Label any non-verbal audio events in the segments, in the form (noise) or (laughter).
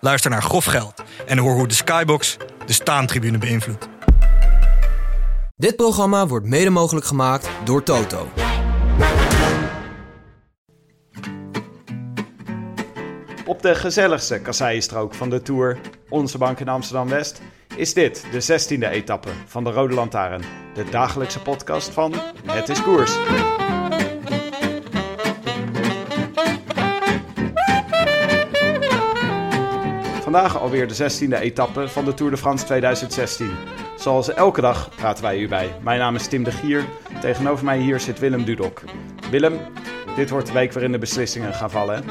Luister naar Grof Geld en hoor hoe de Skybox de staantribune beïnvloedt. Dit programma wordt mede mogelijk gemaakt door Toto. Op de gezelligste kasseienstrook van de Tour, onze bank in Amsterdam-West, is dit de 16e etappe van de Rode Lantaarn. De dagelijkse podcast van Het is Koers. Vandaag alweer de 16e etappe van de Tour de France 2016. Zoals elke dag praten wij u bij. Mijn naam is Tim de Gier. Tegenover mij hier zit Willem Dudok. Willem, dit wordt de week waarin de beslissingen gaan vallen.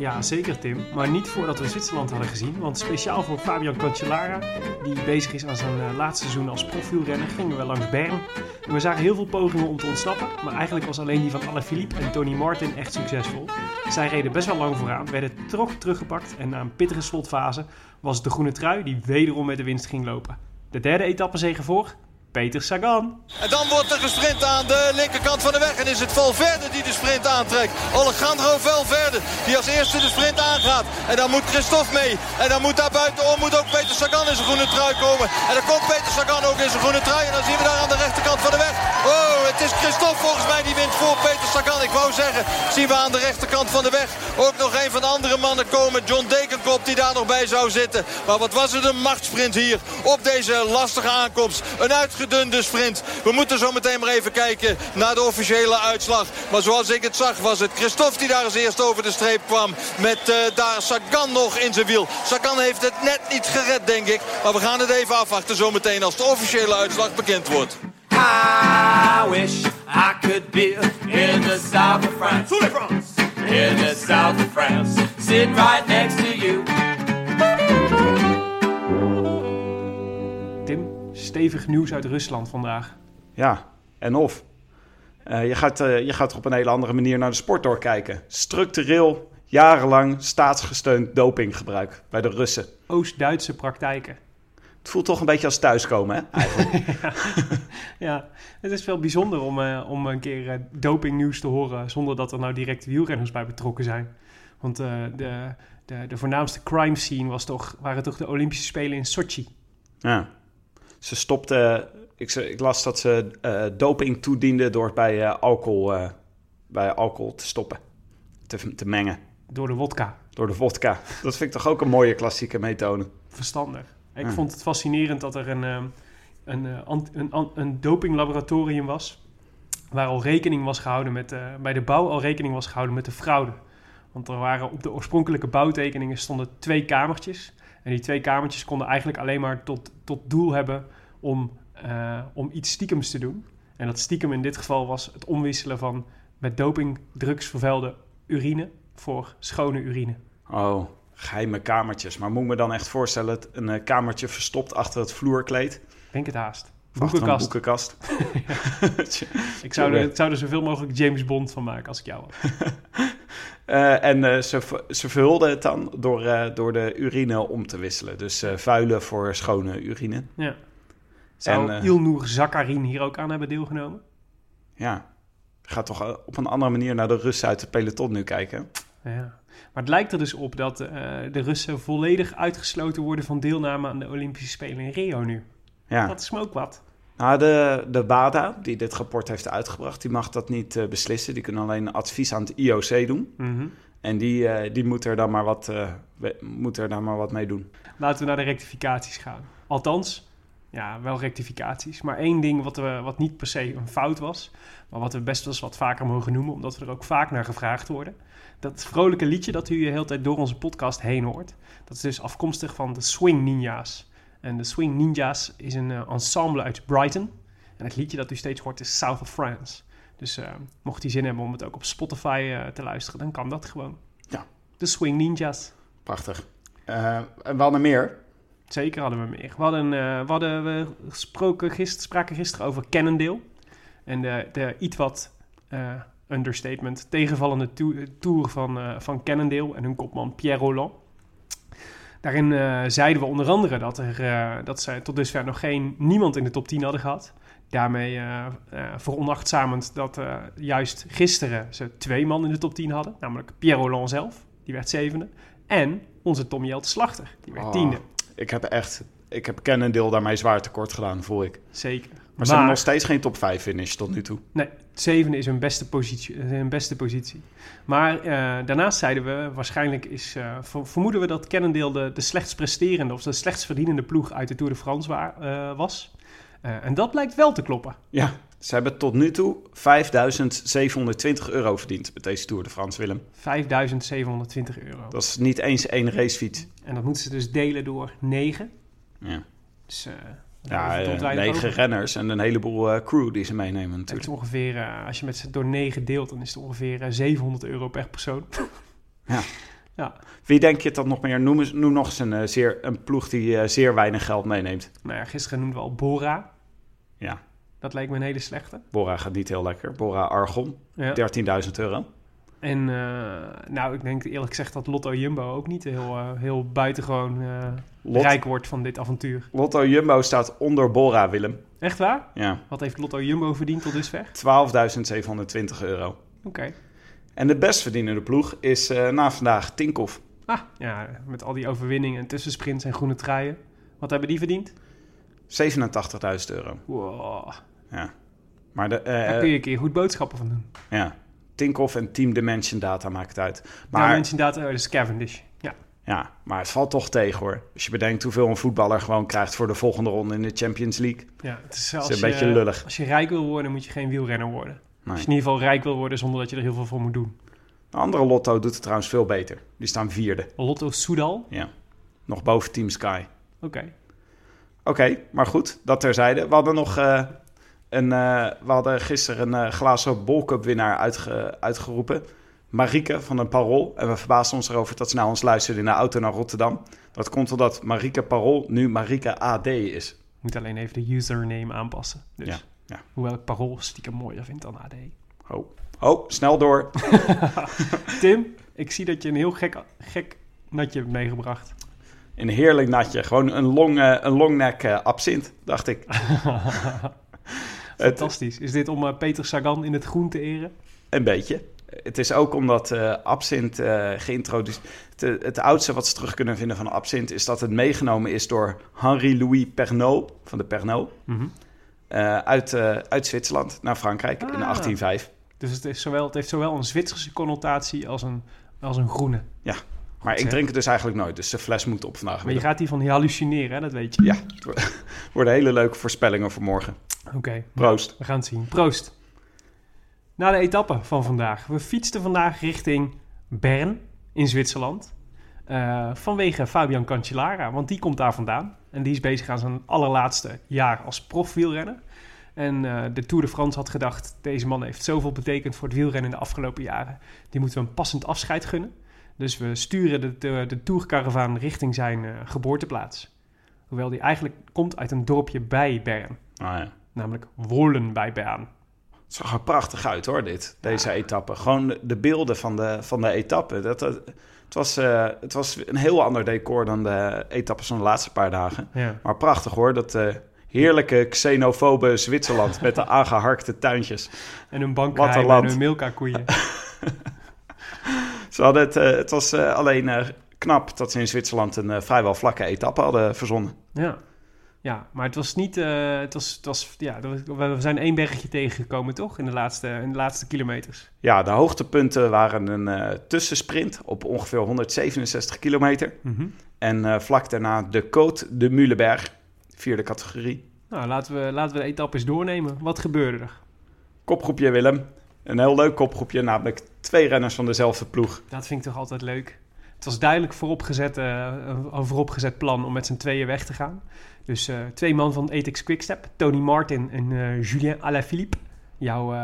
Ja, zeker Tim. Maar niet voordat we Zwitserland hadden gezien. Want speciaal voor Fabian Cancellara, die bezig is aan zijn uh, laatste seizoen als profielrenner, gingen we langs Bern. En we zagen heel veel pogingen om te ontsnappen. Maar eigenlijk was alleen die van Alaphilippe en Tony Martin echt succesvol. Zij reden best wel lang vooraan, werden toch teruggepakt. En na een pittige slotfase was het de groene trui die wederom met de winst ging lopen. De derde etappe zegen voor Peter Sagan. En dan wordt er gesprint aan de linkerkant van de weg. En is het Valverde die de sprint aantrekt. Alejandro Valverde die als eerste de sprint aangaat. En dan moet Christophe mee. En dan moet daar buitenom moet ook Peter Sagan in zijn groene trui komen. En dan komt Peter Sagan ook in zijn groene trui. En dan zien we daar aan de rechterkant van de weg. Oh, het is Christophe volgens mij die wint voor Peter Sagan. Ik wou zeggen, zien we aan de rechterkant van de weg ook nog een van de andere mannen komen. John Dekenkop die daar nog bij zou zitten. Maar wat was het een machtsprint hier op deze lastige aankomst. Een uit gedunde sprint. We moeten zo meteen maar even kijken naar de officiële uitslag. Maar zoals ik het zag was het Christophe die daar als eerste over de streep kwam. Met uh, daar Sagan nog in zijn wiel. Sagan heeft het net niet gered denk ik. Maar we gaan het even afwachten zo meteen als de officiële uitslag bekend wordt. I wish I could be in the south of France. In the south of France. Sitting right next to you. Stevig nieuws uit Rusland vandaag. Ja, en of. Uh, je, gaat, uh, je gaat er op een hele andere manier naar de sport doorkijken. Structureel, jarenlang staatsgesteund dopinggebruik bij de Russen. Oost-Duitse praktijken. Het voelt toch een beetje als thuiskomen, hè? Eigenlijk. (laughs) ja. ja, het is wel bijzonder om, uh, om een keer dopingnieuws te horen... zonder dat er nou direct wielrenners bij betrokken zijn. Want de, de, de voornaamste crime scene was toch, waren toch de Olympische Spelen in Sochi. Ja, ze stopte... Ik, ik las dat ze doping toediende door bij, alcohol, bij alcohol te stoppen. Te, te mengen. Door de wodka. Door de vodka. Dat vind ik toch ook een mooie klassieke methode. Verstandig. Ik ja. vond het fascinerend dat er een, een, een, een, een dopinglaboratorium was. Waar al rekening was gehouden met. Uh, bij de bouw al rekening was gehouden met de fraude. Want er waren op de oorspronkelijke bouwtekeningen stonden twee kamertjes. En die twee kamertjes konden eigenlijk alleen maar tot, tot doel hebben om, uh, om iets stiekems te doen. En dat stiekem in dit geval was het omwisselen van met dopingdrugs vervuilde urine voor schone urine. Oh, geheime kamertjes. Maar moet ik me dan echt voorstellen, een uh, kamertje verstopt achter het vloerkleed? Denk het haast. Boekenkast. boekenkast. (laughs) (laughs) ik zou er, zou er zoveel mogelijk James Bond van maken als ik jou had. (laughs) uh, en uh, ze, ze verhulden het dan door, uh, door de urine om te wisselen. Dus vuile voor schone urine. Ja. Zou en, Ilnour Zakharin hier ook aan hebben deelgenomen? Ja. Gaat toch op een andere manier naar de Russen uit de peloton nu kijken? Ja. Maar het lijkt er dus op dat de Russen volledig uitgesloten worden van deelname aan de Olympische Spelen in Rio nu. Ja. Dat is me ook wat. Nou, de, de WADA, die dit rapport heeft uitgebracht, die mag dat niet uh, beslissen. Die kunnen alleen advies aan het IOC doen. Mm -hmm. En die, uh, die moet, er dan maar wat, uh, moet er dan maar wat mee doen. Laten we naar de rectificaties gaan. Althans, ja, wel rectificaties. Maar één ding wat, we, wat niet per se een fout was, maar wat we best wel eens wat vaker mogen noemen, omdat we er ook vaak naar gevraagd worden. Dat vrolijke liedje dat u de hele tijd door onze podcast heen hoort, dat is dus afkomstig van de Swing Ninjas. En de Swing Ninjas is een uh, ensemble uit Brighton. En het liedje dat u steeds hoort is South of France. Dus uh, mocht u zin hebben om het ook op Spotify uh, te luisteren, dan kan dat gewoon. Ja. De Swing Ninjas. Prachtig. Eh, en we hadden meer. Zeker hadden we meer. We hadden, eh, we hadden we gesproken gister, spraken gisteren over Cannondale. En de, de iets wat eh, understatement tegenvallende to- tour van, eh, van Cannondale en hun kopman Pierre Roland. Daarin eh, zeiden we onder andere dat, er, eh, dat ze tot dusver nog geen, niemand in de top 10 hadden gehad. Daarmee eh, veronachtzamend dat juist gisteren ze twee man in de top 10 hadden. Namelijk Pierre Roland zelf, die werd zevende. En onze Tommy Jelte Slachter, die werd Oh. tiende. Ik heb echt... Ik heb Cannondale daarmee zwaar tekort gedaan, voel ik. Zeker. Maar ze hebben nog steeds geen top 5 finish tot nu toe. Nee, zevende is hun beste positie. eh, Hun beste positie. Maar eh, daarnaast zeiden we, waarschijnlijk is, eh, ver- vermoeden we dat Cannondale de, de slechtst presterende of de slechtst verdienende ploeg uit de Tour de France wa- was. En dat blijkt wel te kloppen. Ja, ze hebben tot nu toe 5.720 euro verdiend met deze Tour de France, Willem. 5720 euro. Dat is niet eens één racefiets. En dat moeten ze dus delen door negen. Ja, Dus ja eh, negen renners en een heleboel eh, crew die ze meenemen Het is natuurlijk. ongeveer, eh, als je met ze door negen deelt, dan is het ongeveer eh, 700 euro per persoon. (laughs) Ja. ja. Wie denk je dat nog meer? Noem, eens, noem nog eens een, zeer, een ploeg die zeer weinig geld meeneemt. Nou ja, gisteren noemden we al Bora. Ja, Dat lijkt me een hele slechte. Bora gaat niet heel lekker. Bora Argon, Ja. 13.000 euro. En eh, nou, ik denk eerlijk gezegd dat Lotto Jumbo ook niet heel, eh, heel buitengewoon eh Lot- rijk wordt van dit avontuur. Lotto Jumbo staat onder Bora, Willem. Echt waar? Ja, Wat heeft Lotto Jumbo verdiend tot dusver? 12.720 euro. Oké. En de best verdienende ploeg is na vandaag Tinkoff. Ah, ja, met al die overwinningen en tussensprints en groene truien. Wat hebben die verdiend? 87.000 euro. Wow. Ja. Maar de, Daar kun je een keer goed boodschappen van doen. ja. Tinkoff en Team Dimension Data maakt het uit. Maar Maar, mensen inderdaad, oh, dat is Cavendish. Ja, ja, maar het valt toch tegen hoor. Als je bedenkt hoeveel een voetballer gewoon krijgt voor de volgende ronde in de Champions League. ja het is, een je, beetje lullig. Als je rijk wil worden, moet je geen wielrenner worden. Nee. Als je in ieder geval rijk wil worden zonder dat je er heel veel voor moet doen. De andere Lotto doet het trouwens veel beter. Die staan vierde. Lotto Soudal? Ja. Nog boven Team Sky. Oké. Oké, maar goed, dat terzijde. We hadden nog eh, een, eh, we hadden gisteren een eh, glazen bolcup winnaar uitge- uitgeroepen. Marieke van een Parool. En we verbaasden ons erover dat ze naar ons luisterde in de auto naar Rotterdam. Dat komt omdat Marieke Parool nu Marieke AD is. Moet alleen even de username aanpassen. Dus. Ja, ja. Hoewel ik parool stiekem mooier vind dan AD. Oh, oh snel door. (laughs) Tim, ik zie dat je een heel gek, gek natje hebt meegebracht. Een heerlijk natje. Gewoon een long, eh, een longneck eh, absint, dacht ik. (laughs) Fantastisch. Is dit om eh, Peter Sagan in het groen te eren? Een beetje. Het is ook omdat eh absint eh geïntroduceerd... Het, het oudste wat ze terug kunnen vinden van absint... is dat het meegenomen is door Henri-Louis Pernod... van de Pernod... eh, uit, uit Zwitserland naar Frankrijk in Ah. 1805. Dus het, is zowel, het heeft zowel een Zwitserse connotatie als een, als een groene. Maar ik drink het dus eigenlijk nooit, dus de fles moet op vandaag. Maar je gaat hiervan hallucineren, hè? dat weet je. Ja, het wo- (laughs) worden hele leuke voorspellingen voor morgen. Oké, Proost. we gaan het zien. Proost. Na de etappe van vandaag. We fietsten vandaag richting Bern in Zwitserland. Eh, vanwege Fabian Cancellara, want die komt daar vandaan. En die is bezig aan zijn allerlaatste jaar als profwielrenner. En eh, de Tour de France had gedacht, deze man heeft zoveel betekend voor het wielrennen in de afgelopen jaren. Die moeten we een passend afscheid gunnen. Dus we sturen de, de, de Tourcaravaan richting zijn eh, geboorteplaats. Hoewel die eigenlijk komt uit een dorpje bij Bern. Nou ja. Namelijk Wolen bij Bern. Het zag er prachtig uit hoor, dit, deze etappe. Gewoon de, de beelden van de, van de etappe. Dat, dat- het, was, eh, het was een heel ander decor dan de etappes van de laatste paar dagen. Ja. Maar prachtig hoor, dat eh, heerlijke xenofobe Zwitserland met de (laughs) aangeharkte tuintjes. En een bank Wat een en land. een milka koeien. (laughs) (laughs) Ze hadden het, eh, het was eh, alleen eh, knap dat ze in Zwitserland een vrijwel vlakke etappe hadden verzonnen. ja. ja, maar het was niet... het was, het was, ja, we zijn één bergje tegengekomen, toch? In de laatste, in de laatste kilometers. Ja, de hoogtepunten waren een eh, tussensprint op ongeveer 167 kilometer. En eh, vlak daarna de Côte de Muleberg, vierde categorie. Nou, laten we, laten we de etappe eens doornemen. Wat gebeurde er? Kopgroepje Willem. Een heel leuk kopgroepje, namelijk twee renners van dezelfde ploeg. Dat vind ik toch altijd leuk. Het was duidelijk vooropgezet, eh, een vooropgezet plan om met z'n tweeën weg te gaan. Dus eh, twee man van Ethics Quickstep, Tony Martin en eh, Julien Alaphilippe. Jouw,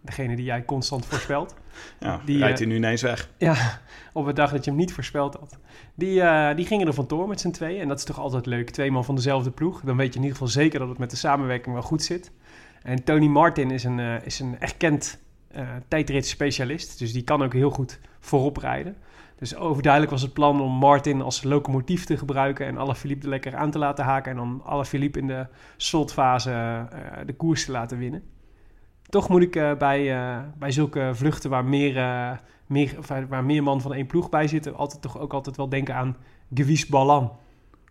degene die jij constant voorspelt. Ja, Die, rijdt hij nu ineens weg. Ja, (laughs) op een dag dat je hem niet voorspeld had. Die, die gingen er vandoor met z'n tweeën. En dat is toch altijd leuk. Twee man van dezelfde ploeg. Dan weet je in ieder geval zeker dat het met de samenwerking wel goed zit. En Tony Martin is een, is een erkend tijdritspecialist. Dus die kan ook heel goed voorop rijden. Dus overduidelijk was het plan om Martin als locomotief te gebruiken... en Alaphilippe er lekker aan te laten haken... en dan Alaphilippe in de slotfase eh, de koers te laten winnen. Toch moet ik eh, bij, eh, bij zulke vluchten waar meer, eh, meer, of, eh, waar meer man van één ploeg bij zitten... altijd, toch ook altijd wel denken aan Gewies Ballan.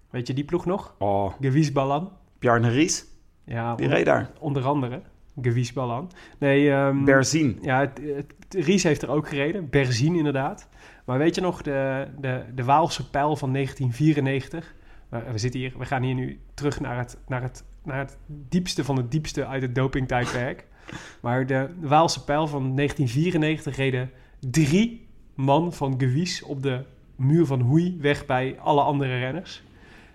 Weet je die ploeg nog? Oh, Gewies Ballan? Bjarne Ries, Ja, die onder, reed daar. onder andere. Gewies Ballan. Nee, ehm, Berzin. ja, het, het- Ries heeft er ook gereden. Berzin inderdaad. Maar weet je nog, de, de, de Waalse pijl van 1994. We, we zitten hier, we gaan hier nu terug naar het, naar, het, naar het diepste van het diepste uit het dopingtijdperk. (laughs) Maar de Waalse pijl van 1994 reden drie man van Gewies op de muur van Hoei weg bij alle andere renners.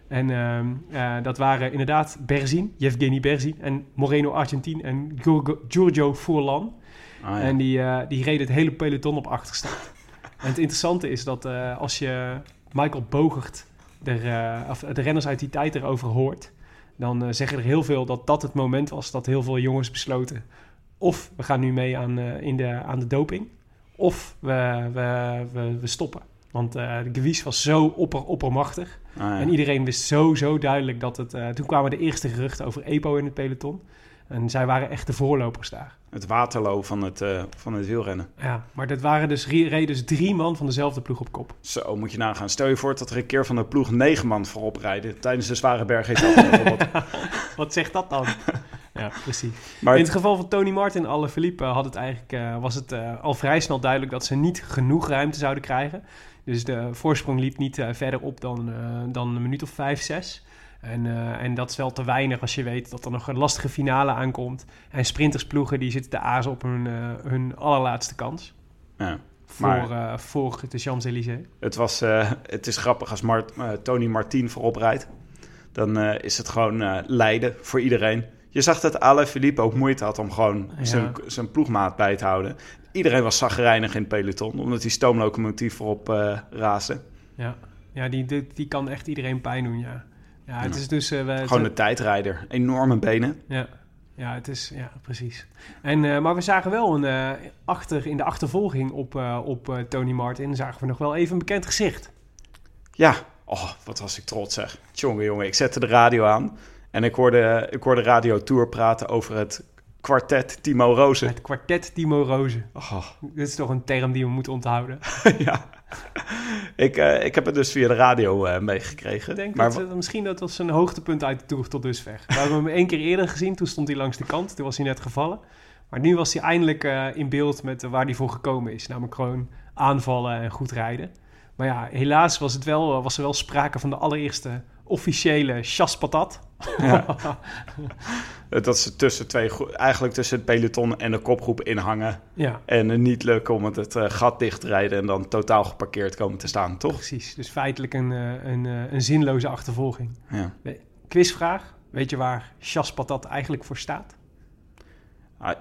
En ehm, eh, dat waren inderdaad Berzin, Yevgeny Berzin en Moreno Argentin en Giorgio- Giorgio Furlan. Ah, ja. En die, eh, die reden het hele peloton op achterstand. (laughs) en het interessante is dat eh, als je Michael Bogert, er, eh, of de renners uit die tijd erover hoort, dan zeggen er heel veel dat dat het moment was dat heel veel jongens besloten. Of we gaan nu mee aan, in de, aan de doping, of we, we, we, we stoppen. Want eh, de Gewies was zo opper, oppermachtig. Ah, ja. En iedereen wist zo, zo duidelijk dat het... eh, toen kwamen de eerste geruchten over EPO in het peloton. En zij waren echt de voorlopers daar. Het Waterloo van het, eh, van het wielrennen. Ja, maar dat waren dus, re- reden dus drie man van dezelfde ploeg op kop. Zo moet je nagaan. Stel je voor dat er een keer van de ploeg negen man voorop rijden tijdens de zware (laughs) bijvoorbeeld. (laughs) Wat zegt dat dan? (laughs) ja, precies. Maar In het- geval van Tony Martin en Alle Philippe had het eigenlijk, was het al vrij snel duidelijk dat ze niet genoeg ruimte zouden krijgen. Dus de voorsprong liep niet eh, verder op dan, eh, dan een minuut of vijf, zes. En, eh, en dat is wel te weinig als je weet dat er nog een lastige finale aankomt. En sprintersploegen die zitten te azen op hun, hun allerlaatste kans. ja. Voor, voor de Champs-Élysées. Het, was, het is grappig als Mart, Tony Martin voorop rijdt. Dan is het gewoon lijden voor iedereen. Je zag dat Alain Philippe ook moeite had om gewoon Ja. zijn, zijn ploegmaat bij te houden. Iedereen was zagrijnig in het peloton, omdat die stoomlocomotief voorop eh raasde. Ja, ja die, die, die kan echt iedereen pijn doen, ja. Ja, het Ja. is dus... eh, we- Gewoon de tijdrijder. Enorme benen. Ja, ja, het is, ja precies. En, eh, maar we zagen wel een, achter, in de achtervolging op, op Tony Martin... zagen we nog wel even een bekend gezicht. Ja, oh, wat was ik trots zeg. Tjonge jongen, ik zette de radio aan. En ik hoorde, ik hoorde Radio Tour praten over het kwartet Timo Rozen. Het kwartet Timo Rozen. Oh, (laughs) Dit is toch een term die we moeten onthouden. (laughs) ja. ik, eh, ik heb het dus via de radio eh, meegekregen. Ik denk maar dat, eh, misschien dat was een hoogtepunt uit de Tour tot dusver. We hebben hem één keer eerder gezien, toen stond hij langs de kant. Toen was hij net gevallen. Maar nu was hij eindelijk in beeld met waar hij voor gekomen is. Namelijk gewoon aanvallen en goed rijden. Maar ja, helaas was, het wel, was er wel sprake van de allereerste officiële chaspatat. Eh, dat ze tussen twee, eigenlijk tussen het peloton en de kopgroep inhangen. ja, En het niet lukken om het, het eh, gat dicht te rijden en dan totaal geparkeerd komen te staan, toch? precies. Dus feitelijk een, eh, een, eh, een zinloze achtervolging. Ja. Quizvraag. Weet je waar chaspatat eigenlijk voor staat? Ah,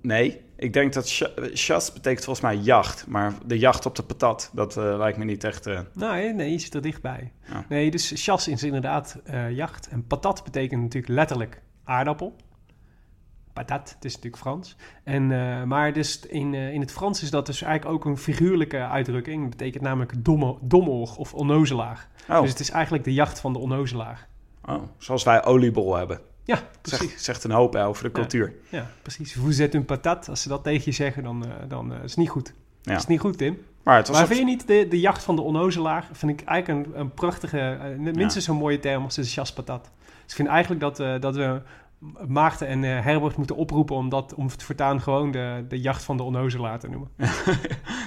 nee, ik denk dat chas betekent volgens mij jacht. Maar de jacht op de patat, dat eh, lijkt me niet echt... eh, Nee, nee, je zit er dichtbij. Ja. Nee, dus chas is inderdaad eh, jacht. En patat betekent natuurlijk letterlijk aardappel. Patat, het is natuurlijk Frans. En, maar dus in, in het Frans is dat dus eigenlijk ook een figuurlijke uitdrukking. Dat betekent namelijk domme, domoog of onnozelaar. Oh, Dus het is eigenlijk de jacht van de onnozelaar. oh, zoals wij oliebol hebben. Ja, precies. Zegt, zegt een hoop over de cultuur. Ja, precies. Vous êtes un patat. Als ze dat tegen je zeggen, dan, eh, dan eh, is het niet goed. Ja. Is het niet goed, Tim? Maar het was Maar op- vind je niet de, de jacht van de onnozelaar? Vind ik eigenlijk een, een prachtige, eh, minstens zo'n mooie term als de chaspatat. Dus ik vind eigenlijk dat, dat we Maarten en Herbert moeten oproepen om, dat, om het voortaan gewoon de, de jacht van de onnozelaar te noemen. (laughs)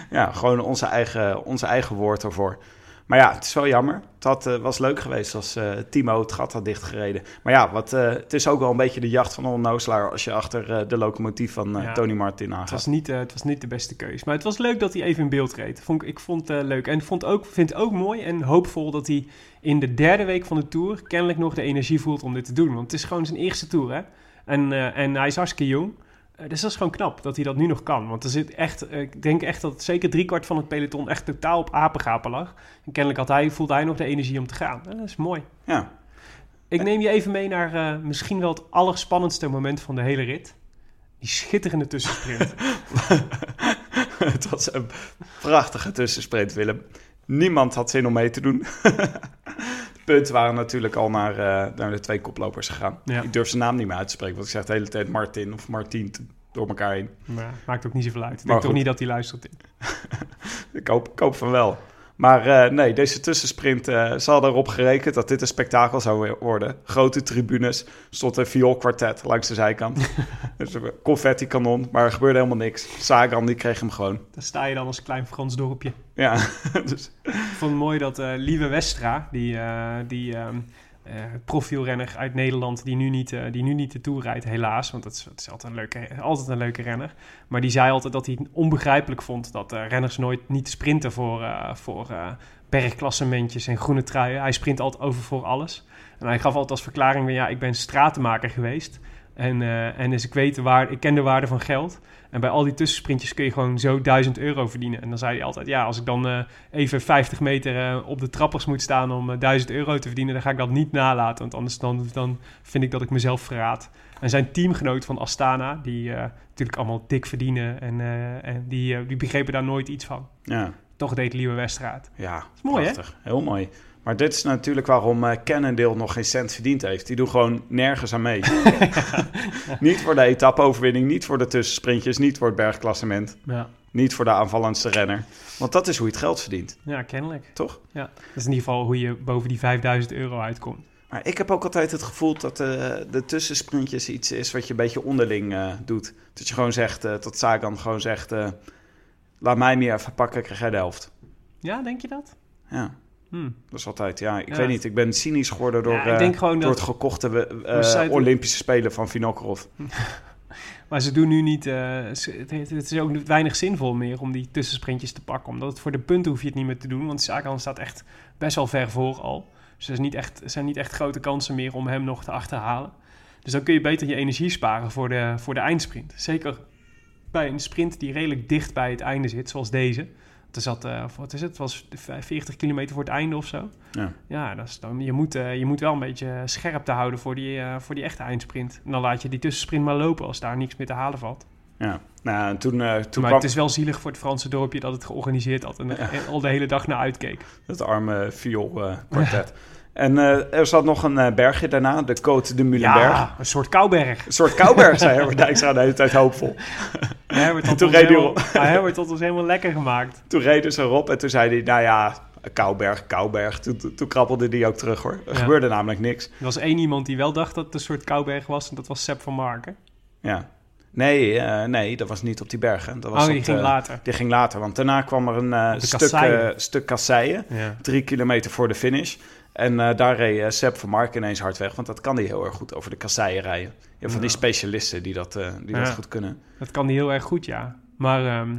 Ja, gewoon onze eigen, onze eigen woord ervoor. Maar ja, het is wel jammer. Het had, eh, was leuk geweest als eh, Timo het gat had dichtgereden. Maar ja, wat, eh, het is ook wel een beetje de jacht van de onnozelaar... als je achter de locomotief van Ja. Tony Martin Het aangaat. was, niet, het was niet de beste keus. Maar het was leuk dat hij even in beeld reed. Vond, ik- ik vond het leuk. En vond ook, vind het ook mooi en hoopvol dat hij in de derde week van de Tour... kennelijk nog de energie voelt om dit te doen. Want het is gewoon zijn eerste Tour, hè? En, en hij is hartstikke jong. Eh, dus dat is gewoon knap dat hij dat nu nog kan. Want er zit echt, eh, ik denk echt dat zeker driekwart van het peloton echt totaal op apengapen lag. En kennelijk had hij, voelde hij nog de energie om te gaan. En dat is mooi. Ja, Ik neem je even mee naar eh, misschien wel het allerspannendste moment van de hele rit. Die schitterende tussensprint. (laughs) het was een prachtige tussensprint, Willem. Niemand had zin om mee te doen. (laughs) punten waren natuurlijk al naar, eh, naar de twee koplopers gegaan. Ja. Ik durf zijn naam niet meer uit te spreken, want ik zeg de hele tijd Martin of Martien door elkaar heen. maar maakt ook niet zoveel uit. Ik denk toch niet dat hij luistert. (laughs) Ik hoop, ik hoop van wel. Maar eh, nee, deze tussensprint, eh ze hadden erop gerekend dat dit een spektakel zou worden. Grote tribunes, stond een vioolkwartet langs de zijkant. (laughs) dus een confetti-kanon, maar er gebeurde helemaal niks. Sagan, die kreeg hem gewoon. Daar sta je dan als klein Frans dorpje. Ja, (laughs) dus Ik vond het mooi dat eh Lieve Westra, die, eh die ehm, eh, profielrenner uit Nederland, die nu, niet, eh, die nu niet de Tour rijdt, helaas. Want dat is, is altijd, een leuke, altijd een leuke renner. Maar die zei altijd dat hij het onbegrijpelijk vond dat eh, renners nooit niet sprinten voor, eh, voor eh, bergklassementjes en groene truien. Hij sprint altijd over voor alles. En hij gaf altijd als verklaring ja, ik ben stratenmaker geweest. En, eh, en dus ik, weet de waarde, ik ken de waarde van geld. En bij al die tussensprintjes kun je gewoon zo 1000 euro verdienen. En dan zei hij altijd, ja, als ik dan eh, even 50 meter eh, op de trappers moet staan om eh, 1000 euro te verdienen, dan ga ik dat niet nalaten. Want anders dan, dan vind ik dat ik mezelf verraad. En zijn teamgenoot van Astana, die natuurlijk allemaal dik verdienen, en, en die, die begrepen daar nooit iets van. ja. Toch deed Liewe Westraat. Ja, is mooi, hè? Heel mooi. Maar dit is natuurlijk waarom eh Cannondale nog geen cent verdiend heeft. Die doet gewoon nergens aan mee. (laughs) niet voor de etappe-overwinning, niet voor de tussensprintjes, niet voor het bergklassement, Ja, niet voor de aanvallendste renner. Want dat is hoe je het geld verdient, ja kennelijk. toch? Ja. Dat is in ieder geval hoe je boven die 5000 euro uitkomt. Maar ik heb ook altijd het gevoel dat eh, de tussensprintjes iets is wat je een beetje onderling eh, doet. Dat je gewoon zegt, eh dat Sagan gewoon zegt, laat mij meer even pakken, krijg jij de helft. Ja, denk je dat? Ja, Hm. dat is altijd, ja, ik Ja. weet niet. Ik ben cynisch geworden door, Ja, ik eh, door dat- het gekochte eh, doen- Olympische Spelen van Vinokorov. (laughs) Maar ze doen nu niet. eh, het, het- is ook weinig zinvol meer om die tussensprintjes te pakken. Omdat het voor de punten hoef je het niet meer te doen. Want Sagan staat echt best wel ver voor al. Dus er, is niet echt, zijn niet echt grote kansen meer om hem nog te achterhalen. Dus dan kun je beter je energie sparen voor de, voor de eindsprint. Zeker bij een sprint die redelijk dicht bij het einde zit, zoals deze. Er zat, eh, wat is het? Het was 40 kilometer voor het einde of zo. Ja. Ja, dat is dan, je, moet, eh, je moet wel een beetje scherp te houden voor die, eh, voor die echte eindsprint. En dan laat je die tussensprint maar lopen als daar niks meer te halen valt. Ja, nou, en toen, toen maar kwam het is wel zielig voor het Franse dorpje dat het georganiseerd had en er al de hele dag naar uitkeek. het arme viool-kwartet. En eh, er zat nog een eh, bergje daarna, de Côte de Mulenberg. Ja, een soort kouberg. Een soort kouberg, zei Herbert Dijkstra de hele tijd hoopvol. Herbert had, Toen ons helemaal, Herbert had ons helemaal lekker gemaakt. Toen reden ze erop en toen zei hij, nou ja, Kouberg, Kouberg. Toen, toen, toen krabbelde hij ook terug hoor. Er Ja. gebeurde namelijk niks. Er was één iemand die wel dacht dat het een soort kouberg was en dat was Sepp van Marken. Ja. Nee, eh, nee, dat was niet op die bergen. Dat was Oh, die op ging later. Die ging later, want daarna kwam er een stuk, kasseien. stuk kasseien. Ja. Drie kilometer voor de finish. En eh, daar reed uh, Sepp van Mark ineens hard weg, want dat kan hij heel erg goed over de kasseien rijden. Van die specialisten die dat, eh, die dat goed kunnen. Dat kan hij heel erg goed, ja. Maar ehm,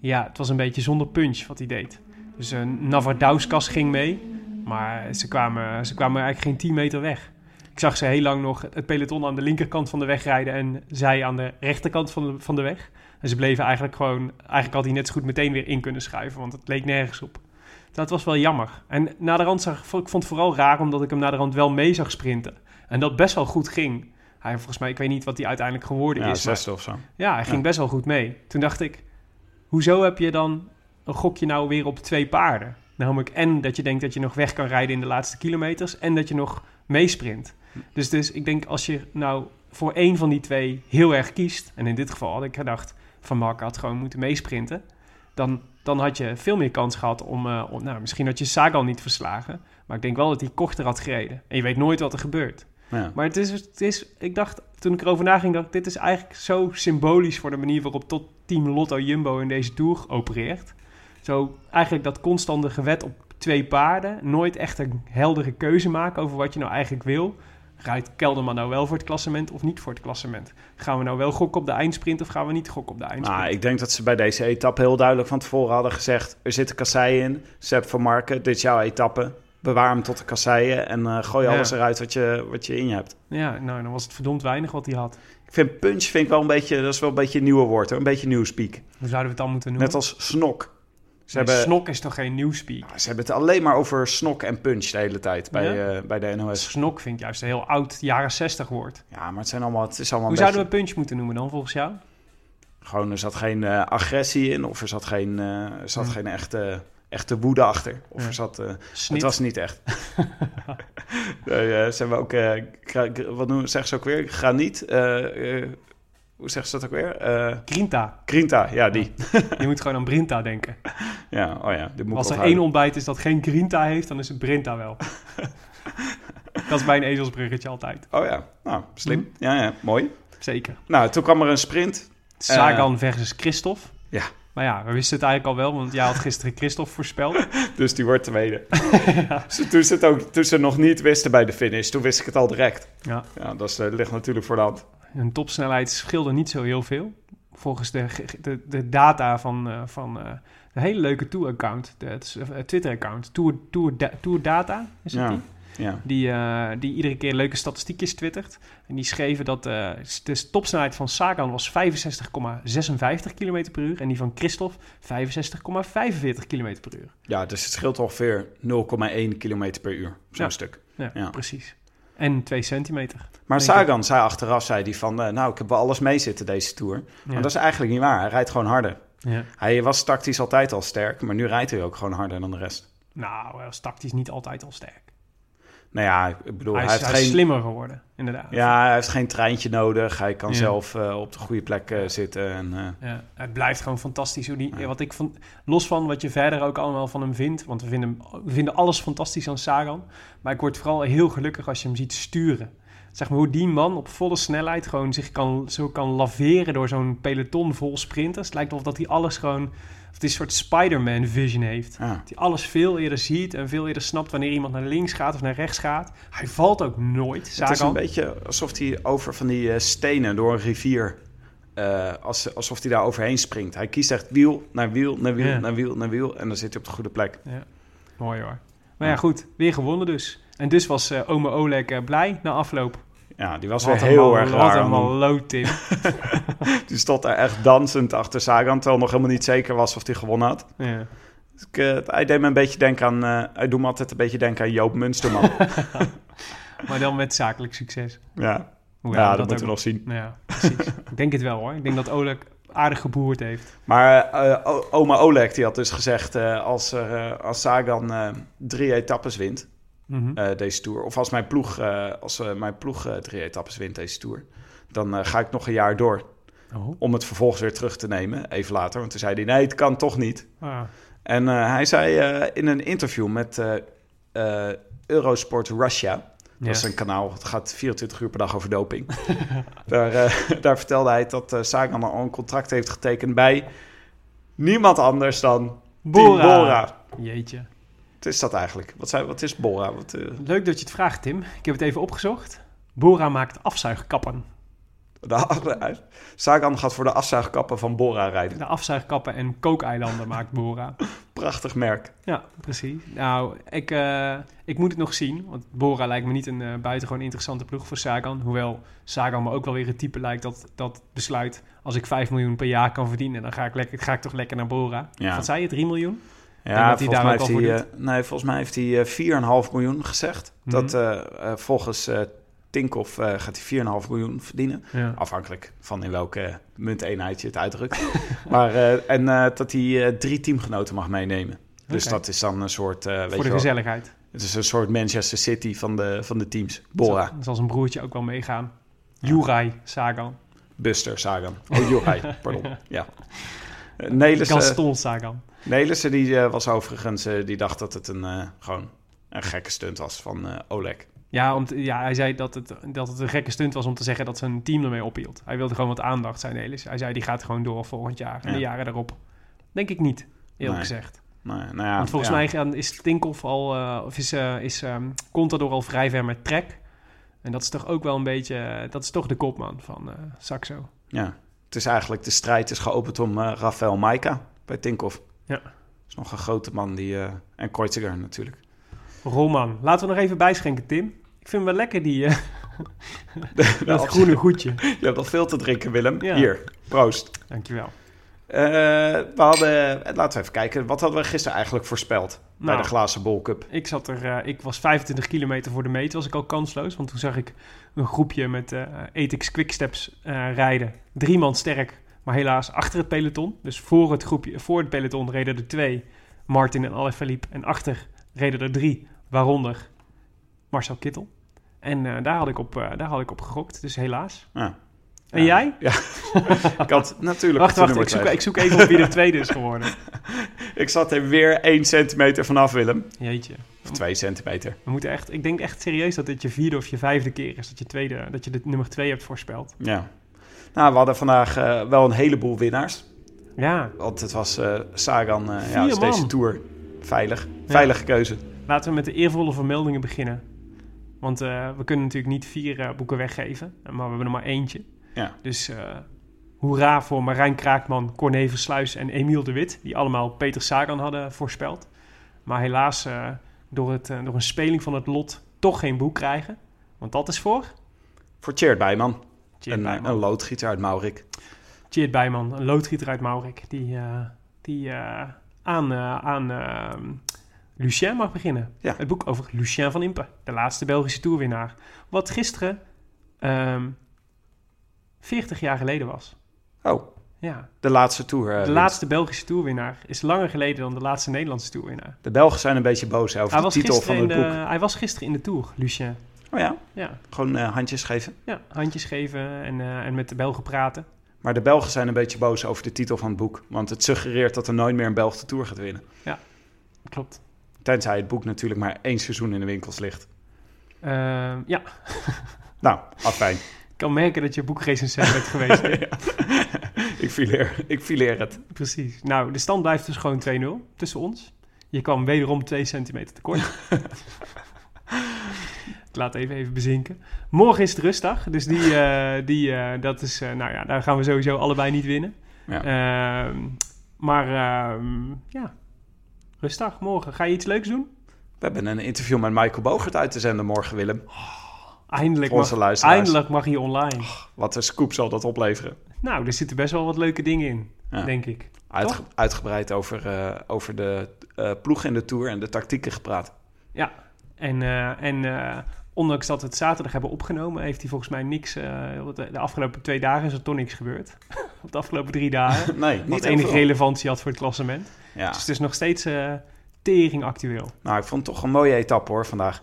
ja, het was een beetje zonder punch wat hij deed. Dus uh, Navardauskas ging mee, maar ze kwamen, ze kwamen eigenlijk geen 10 meter weg. Ik zag ze heel lang nog het peloton aan de linkerkant van de weg rijden en zij aan de rechterkant van de, van de weg. En ze bleven eigenlijk gewoon... Eigenlijk had hij net zo goed meteen weer in kunnen schuiven, want het leek nergens op. Dat was wel jammer. En na de rand zag ik vond het vooral raar omdat ik hem na de rand wel mee zag sprinten. En dat best wel goed ging. Hij, volgens mij, ik weet niet wat hij uiteindelijk geworden Ja, is. maar- zesde of zo. ja, hij ging Ja. best wel goed mee. Toen dacht ik, hoezo heb je dan een gokje nou weer op twee paarden? Namelijk en dat je denkt dat je nog weg kan rijden in de laatste kilometers... en dat je nog meesprint. Dus, dus ik denk als je nou voor één van die twee heel erg kiest... en in dit geval had ik gedacht, Van Mark had gewoon moeten meesprinten... dan, dan had je veel meer kans gehad om... eh, om nou, misschien had je Sagan niet verslagen... maar ik denk wel dat hij korter had gereden. En je weet nooit wat er gebeurt. Ja. Maar het is, het is, ik dacht, toen ik erover naging, dacht ik, dit is eigenlijk zo symbolisch voor de manier waarop tot Team Lotto Jumbo in deze Tour opereert. Zo eigenlijk dat constante gewet op twee paarden, nooit echt een heldere keuze maken over wat je nou eigenlijk wil. Rijdt Kelderman nou wel voor het klassement of niet voor het klassement? Gaan we nou wel gokken op de eindsprint of gaan we niet gokken op de eindsprint? Nou, ik denk dat ze bij deze etappe heel duidelijk van tevoren hadden gezegd... er zitten kasseien in, Sepp van Marken, dit is jouw etappe, bewaar hem tot de kasseien en eh, gooi Ja. alles eruit wat je, wat je in je hebt. Ja, nou, dan was het verdomd weinig wat hij had. Ik vind punch vind ik wel een beetje, dat is wel een beetje een nieuwe woord, hoor. een beetje nieuwspeak. Hoe zouden we het dan moeten noemen? Net als snok. Ze, hebben, Snok is toch geen nieuwspeak? ze hebben het alleen maar over snok en punch de hele tijd bij, Ja? eh, bij de NOS. Snok vind ik juist een heel oud jaren 60 woord. Ja, maar het, zijn allemaal, het is allemaal Hoe zouden we punch moeten noemen dan volgens jou? Gewoon, er zat geen eh, agressie in of er zat geen, eh, er zat geen echte, echte woede achter. Of er zat... Het was niet echt. (laughs) nee, ze hebben ook, gra- wat noemen, zeggen ze ook weer? Graniet. eh, eh, hoe zeggen ze dat ook weer? Eh Grinta. Grinta, ja, die. Je moet gewoon aan Brinta denken. (laughs) Ja, oh ja, dit moet ik Als er één ontbijt is dat geen Grinta heeft, dan is het Brinta wel. (laughs) dat is bij een ezelsbruggetje altijd. Oh ja, nou, slim. Mhm. Ja, ja, mooi. Zeker. Nou, toen kwam er een sprint. Sagan versus Christophe. Ja. Maar ja, we wisten het eigenlijk al wel, want jij had gisteren Christophe voorspeld. (laughs) Dus die wordt tweede. Dus toen, ze het ook, toen ze nog niet wisten bij de finish, toen wist ik het al direct. Ja. Ja, dat is, eh, ligt natuurlijk voor de hand. Hun topsnelheid scheelde niet zo heel veel. Volgens de, de, de data van, eh, van eh, een hele leuke Tour-account, eh, Twitter-account, Tour, Tour, Da- Tour Data, is het Ja. die? Ja. Die, die iedere keer leuke statistiekjes twittert. En die schreven dat de topsnelheid van Sagan was 65,56 km per uur. En die van Christophe 65,45 km per uur. ja, dus het scheelt ongeveer 0,1 kilometer per uur, zo'n Ja. stuk. Ja, Ja. precies. En 2 centimeter. Maar ik. Sagan zei achteraf, zei die van, eh, nou, ik heb wel alles mee zitten deze Tour. Ja. Maar dat is eigenlijk niet waar. Hij rijdt gewoon harder. Ja. Hij was tactisch altijd al sterk, maar nu rijdt hij ook gewoon harder dan de rest. Nou, hij was tactisch niet altijd al sterk. Nou ja, ik bedoel, hij hij, is, heeft hij is geen... slimmer geworden, inderdaad. Ja, hij heeft geen treintje nodig. Hij kan Ja. zelf eh, op de goede plek eh, zitten. En, eh, Ja, het blijft gewoon fantastisch. Hoe die, Ja. wat ik vond, los van wat je verder ook allemaal van hem vindt. Want we vinden, we vinden alles fantastisch aan Sagan. Maar ik word vooral heel gelukkig als je hem ziet sturen. Zeg maar hoe die man op volle snelheid gewoon zich kan, zo kan laveren door zo'n peloton vol sprinters. Het lijkt wel of dat hij alles gewoon... Of een soort Spider-Man vision heeft. ja. Dat hij alles veel eerder ziet en veel eerder snapt wanneer iemand naar links gaat of naar rechts gaat. Hij valt ook nooit, Het is een beetje alsof hij over van die eh, stenen door een rivier... eh, als, alsof hij daar overheen springt. Hij kiest echt wiel naar wiel naar wiel Ja. naar wiel naar wiel. En dan zit hij op de goede plek. Mooi hoor. Maar ja, goed. Weer gewonnen dus. En dus was eh ome Oleg blij na afloop. Ja, die was Wat een heel erg Wat raar. een maloot, Tim. (laughs) Die stond daar echt dansend achter Sagan, terwijl nog helemaal niet zeker was of hij gewonnen had. ja. Dus ik, eh, hij deed me een beetje denken aan, eh, hij doet me altijd een beetje denken aan Joop Munsterman. (laughs) Maar dan met zakelijk succes. ja, Hoewel ja dat, moeten we nog zien. Ja, precies. ik denk het wel hoor. Ik denk dat Oleg aardig geboerd heeft. Maar eh, oma Oleg die had dus gezegd, als, als Sagan drie etappes wint, Mhm. eh, deze Tour, of als mijn ploeg, eh, als, eh, mijn ploeg drie etappes wint deze Tour, dan ga ik nog een jaar door oh. om het vervolgens weer terug te nemen, even later. Want toen zei hij, nee, het kan toch niet. Ah. En hij zei in een interview met Eurosport Russia... Dat is een kanaal, het gaat 24 uur per dag over doping. (laughs) daar, daar vertelde hij dat eh, Sagan al een contract heeft getekend bij niemand anders dan Bora. Bora. Jeetje. Wat is dat eigenlijk? Wat, zei, wat is Bora? Wat, eh, Leuk dat je het vraagt, Tim. Ik heb het even opgezocht. Bora maakt afzuigkappen. de, Sagan gaat voor de afzuigkappen van Bora rijden. De afzuigkappen en kookeilanden (laughs) maakt Bora. Prachtig merk. Ja, precies. Nou, ik, eh, ik moet het nog zien. Want Bora lijkt me niet een eh, buitengewoon interessante ploeg voor Sagan. Hoewel Sagan me ook wel weer het type lijkt dat, dat besluit... als ik 5 miljoen per jaar kan verdienen... dan ga ik, lekker, ga ik toch lekker naar Bora. Ja. Wat zei je, 3 miljoen? Ja, dat hij volgens, daar mij ook heeft al hij, voor eh, nee, volgens mij heeft hij eh 4,5 miljoen gezegd. Mhm. Dat eh, eh, volgens eh Tinkoff eh, gaat hij 4,5 miljoen verdienen. Ja. Afhankelijk van in welke munteenheid je het uitdrukt. (laughs) maar, eh, en eh, dat hij eh, drie teamgenoten mag meenemen. Dus dat is dan een soort, eh, weet Voor de wel, gezelligheid. het is een soort Manchester City van de, van de teams. Bora, Zal, zal zijn broertje ook wel meegaan. Juraj Sagan. Buster, Sagan. Oh, Jorai, (laughs) pardon. Ja. Eh, Nelissen, Gaston Sagan. Nelissen die eh, was overigens, eh, die dacht dat het een, gewoon een gekke stunt was van Oleg. Ja, om te- ja, hij zei dat het, dat het een gekke stunt was om te zeggen dat zijn team ermee ophield. Hij wilde gewoon wat aandacht zijn, Elis. Hij zei, die gaat gewoon door volgend jaar en Ja. de jaren daarop. Denk ik niet, eerlijk Nee. gezegd. Nou, ja, nou ja, Want volgens ja. mij is Tinkoff al, of is, eh is ehm, Contador al vrij ver met Trek. En dat is toch ook wel een beetje, dat is toch de kopman van Saxo. Ja, het is eigenlijk, de strijd is geopend om eh, Rafael Maika bij Tinkoff. Ja. Dat is nog een grote man die, eh, en Kreuziger natuurlijk. Roman. Laten we nog even bijschenken, Tim. Ik vind hem wel lekker, die, eh, (laughs) dat groene goedje. Je hebt nog veel te drinken, Willem. Ja. Hier, proost. Dankjewel. We hadden, laten we even kijken. Wat hadden we gisteren eigenlijk voorspeld bij Nou. de glazen bol cup? Ik, zat er, eh, ik was 25 kilometer voor de meet, was ik al kansloos. Want toen zag ik een groepje met eh Ethics Quicksteps eh rijden. Drie man sterk, maar helaas achter het peloton. Dus voor het, groepje, voor het peloton reden er twee, Martin en Alaphilippe. En achter reden er drie, waaronder Marcel Kittel. En eh, daar, had ik op, eh, daar had ik op gegokt, dus helaas. Ja. En jij? Ja, (laughs) ik had natuurlijk... Wacht, wacht, ik zoek, ik zoek even op wie de (laughs) tweede is geworden. (laughs) Ik zat er weer één centimeter vanaf, Willem. Jeetje. Of twee centimeter. We moeten echt, ik denk echt serieus dat dit je vierde of je vijfde keer is dat je, tweede, dat je de nummer twee hebt voorspeld. Ja. Nou, we hadden vandaag eh, wel een heleboel winnaars. Ja, Want het was eh Sagan, eh ja, is deze. Tour veilig. Veilige keuze. laten we met de eervolle vermeldingen beginnen. Want we kunnen natuurlijk niet vier boeken weggeven, maar we hebben er maar eentje. Ja. Dus eh hoera voor Marijn Kraakman, Corné Versluis en Emiel de Wit, die allemaal Peter Sagan hadden voorspeld. Maar helaas eh, door, het, eh, door een speling van het lot toch geen boek krijgen. Want dat is voor... Voor Tjeerd Bijman. Een, Bijman. een loodgieter uit Maurik. Tjeerd Bijman, een loodgieter uit Maurik, die, die aan, aan eh, Lucien mag beginnen. Ja. Het boek over Lucien van Impe, de laatste Belgische toerwinnaar. Wat gisteren ehm 40 jaar geleden was. Oh, Ja, de laatste Tour. eh, de laatste Belgische toerwinnaar is langer geleden dan de laatste Nederlandse toerwinnaar. De Belgen zijn een beetje boos over Hij de titel van het boek. de, hij was gisteren in de Tour, Lucien. Oh ja, Ja, gewoon eh, handjes geven. ja handjes geven en, eh, en met de Belgen praten. Maar de Belgen zijn een beetje boos over de titel van het boek. Want het suggereert dat er nooit meer een Belg de Tour gaat winnen. Klopt. Tenzij het boek natuurlijk maar één seizoen in de winkels ligt. Eh, ja, (laughs) Nou, afijn. Ik kan merken dat je boekrecensent bent geweest. (laughs) ik, fileer, ik fileer het. Precies. Nou, de stand blijft dus gewoon 2-0 tussen ons. Je kwam wederom 2 centimeter tekort. (laughs) Ik laat even, even bezinken. Morgen is het rustdag. Dus die, eh, die, eh, dat is, eh, nou ja, daar gaan we sowieso allebei niet winnen. Ja. Ehm, maar ehm, ja, rustdag morgen. Ga je iets leuks doen? We hebben een interview met Michael Bogert uit te zenden morgen, Willem. Eindelijk onze mag, luisteraars. eindelijk mag hij online. Wat een scoop zal dat opleveren. Nou, er zitten best wel wat leuke dingen in, Ja. denk ik. Uitge- Toch? uitgebreid over, eh, over de eh, ploeg in de Tour en de tactieken gepraat. Ja, en, eh, en ondanks dat we het zaterdag hebben opgenomen, heeft hij volgens mij niks. de, afgelopen twee dagen is er toch niks gebeurd. (laughs) Op de afgelopen drie dagen. (laughs) Nee, Wat niet enige heel veel. relevantie had voor het klassement. Ja. Dus het is nog steeds tering actueel. Nou, ik vond het toch een mooie etappe hoor vandaag.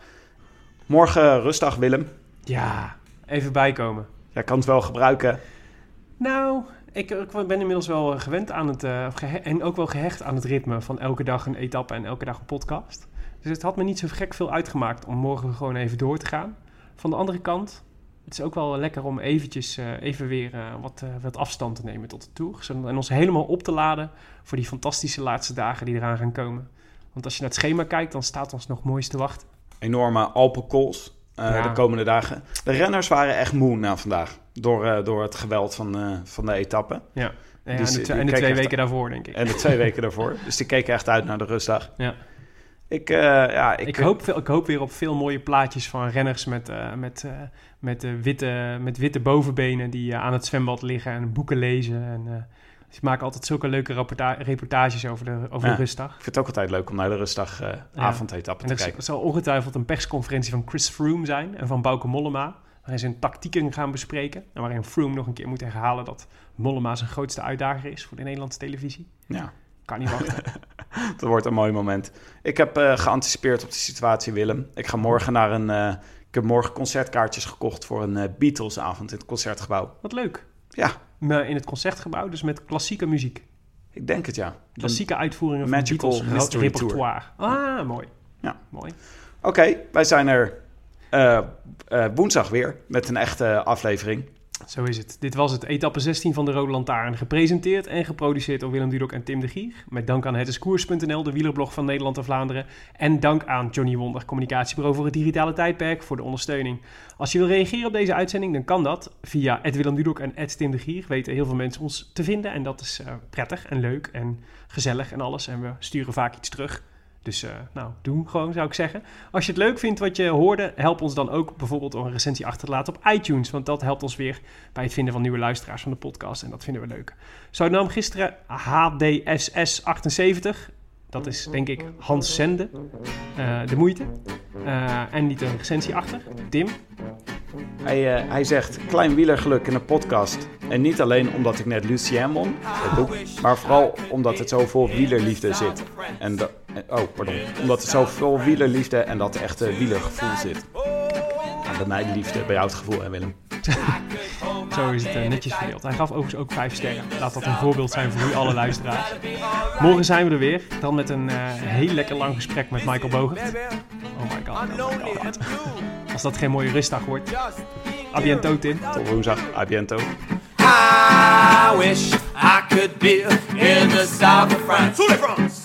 Morgen rustdag, Willem. Ja, even bijkomen. Jij kan het wel gebruiken. Nou, ik, ik ben inmiddels wel eh, gewend aan het. eh, en ook wel gehecht aan het ritme van elke dag een etappe en elke dag een podcast. Dus het had me niet zo gek veel uitgemaakt om morgen gewoon even door te gaan. Van de andere kant, het is ook wel lekker om eventjes eh, even weer wat, wat afstand te nemen tot de Tour. En ons helemaal op te laden voor die fantastische laatste dagen die eraan gaan komen. Want als je naar het schema kijkt, dan staat ons nog moois te wachten. Enorme Alpenkools eh Ja. de komende dagen. De renners waren echt moe na vandaag. Door, eh, door het geweld van, eh, van de etappe. Ja. Ja, Dus en de, en de twee weken daarvoor, denk ik. En de twee weken daarvoor. (laughs) Dus die keken echt uit naar de rustdag. Ja. Ik, ja, ik, Ik, hoop, veel- ik hoop weer op veel mooie plaatjes van renners met, met, met, witte, met witte bovenbenen die aan het zwembad liggen en boeken lezen. En, ze maken altijd zulke leuke reportages over de, over Ja. de rustdag. ik vind het ook altijd leuk om naar de rustdag avondetappe En te er kijken. zal ongetwijfeld een persconferentie van Chris Froome zijn en van Bauke Mollema. Waarin ze hun tactieken gaan bespreken. En waarin Froome nog een keer moet herhalen dat Mollema zijn grootste uitdager is voor de Nederlandse televisie. Ja, Kan niet wachten. (laughs) dat wordt een mooi moment. Ik heb eh, geanticipeerd op de situatie, Willem. Ik ga morgen naar een... eh, ik heb morgen concertkaartjes gekocht voor een Beatles-avond in het Concertgebouw. Wat leuk. Ja, In het concertgebouw, dus met klassieke muziek. ik denk het, ja. Klassieke uitvoeringen Magical van Beatles repertoire. Ah, mooi. Ja. Mooi. Oké, wij zijn er eh, eh, woensdag weer met een echte aflevering. Zo is het. Dit was het etappe 16 van de Rode Lantaarn. Gepresenteerd en geproduceerd door Willem Dudok en Tim de Gier. Met dank aan hetiskoers.nl, de wielerblog van Nederland en Vlaanderen. En dank aan Johnny Wonder, communicatiebureau voor het digitale tijdperk, voor de ondersteuning. Als je wil reageren op deze uitzending, dan kan dat via Willem Dudok en Tim de Gier. Weten heel veel mensen ons te vinden en dat is eh, prettig en leuk en gezellig en alles. En we sturen vaak iets terug. Dus uh, nou, doe gewoon, zou ik zeggen. Als je het leuk vindt wat je hoorde, help ons dan ook bijvoorbeeld door een recensie achter te laten op iTunes. Want dat helpt ons weer bij het vinden van nieuwe luisteraars van de podcast. En dat vinden we leuk. Zo nam gisteren HDSS78. Dat is denk ik Hans Zende. Uh, de moeite. Uh, en niet een recensie achter. Tim. Hij, hij zegt klein wielergeluk in een podcast. En niet alleen omdat ik net Lucien won, het maar vooral omdat het zo vol wielerliefde zit. En de, oh, pardon. Omdat het zo vol wielerliefde en dat echte wielergevoel zit. Nou, bij mij de liefde, bij jou het gevoel, hè Willem? Zo is het uh, netjes verdeeld. Hij gaf overigens ook vijf sterren. Laat dat een voorbeeld zijn voor u alle luisteraars. Morgen zijn we er weer. Dan met een uh, heel lekker lang gesprek met Michael Bogert. Oh my god. Oh my god. Als dat geen mooie rustdag wordt. Abiento, Tim. Tot woensdag. Abiento. I wish I could be in the south of France.